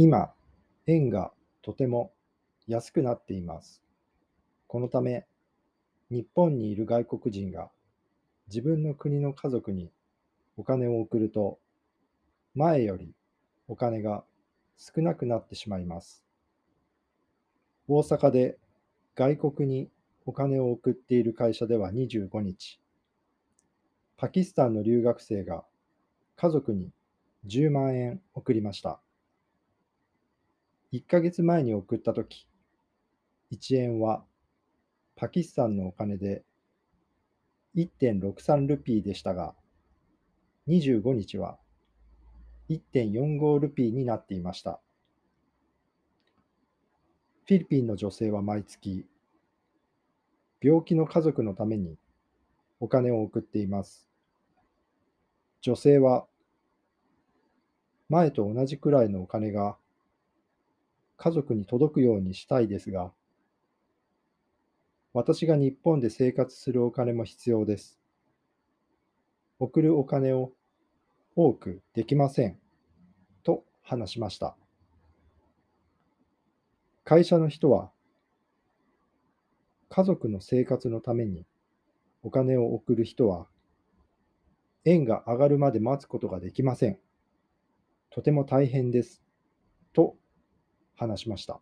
今、円がとても安くなっています。このため、日本にいる外国人が自分の国の家族にお金を送ると、前よりお金が少なくなってしまいます。大阪で外国にお金を送っている会社では25日、パキスタンの留学生が家族に10万円送りました。1ヶ月前に送ったとき、1円はパキスタンのお金で1.63ルピーでしたが、25日は1.45ルピーになっていました。フィリピンの女性は毎月、病気の家族のためにお金を送っています。女性は前と同じくらいのお金が家族に届くようにしたいですが、私が日本で生活するお金も必要です。送るお金を多くできません。と話しました。会社の人は、家族の生活のためにお金を送る人は、円が上がるまで待つことができません。とても大変です。と話しました。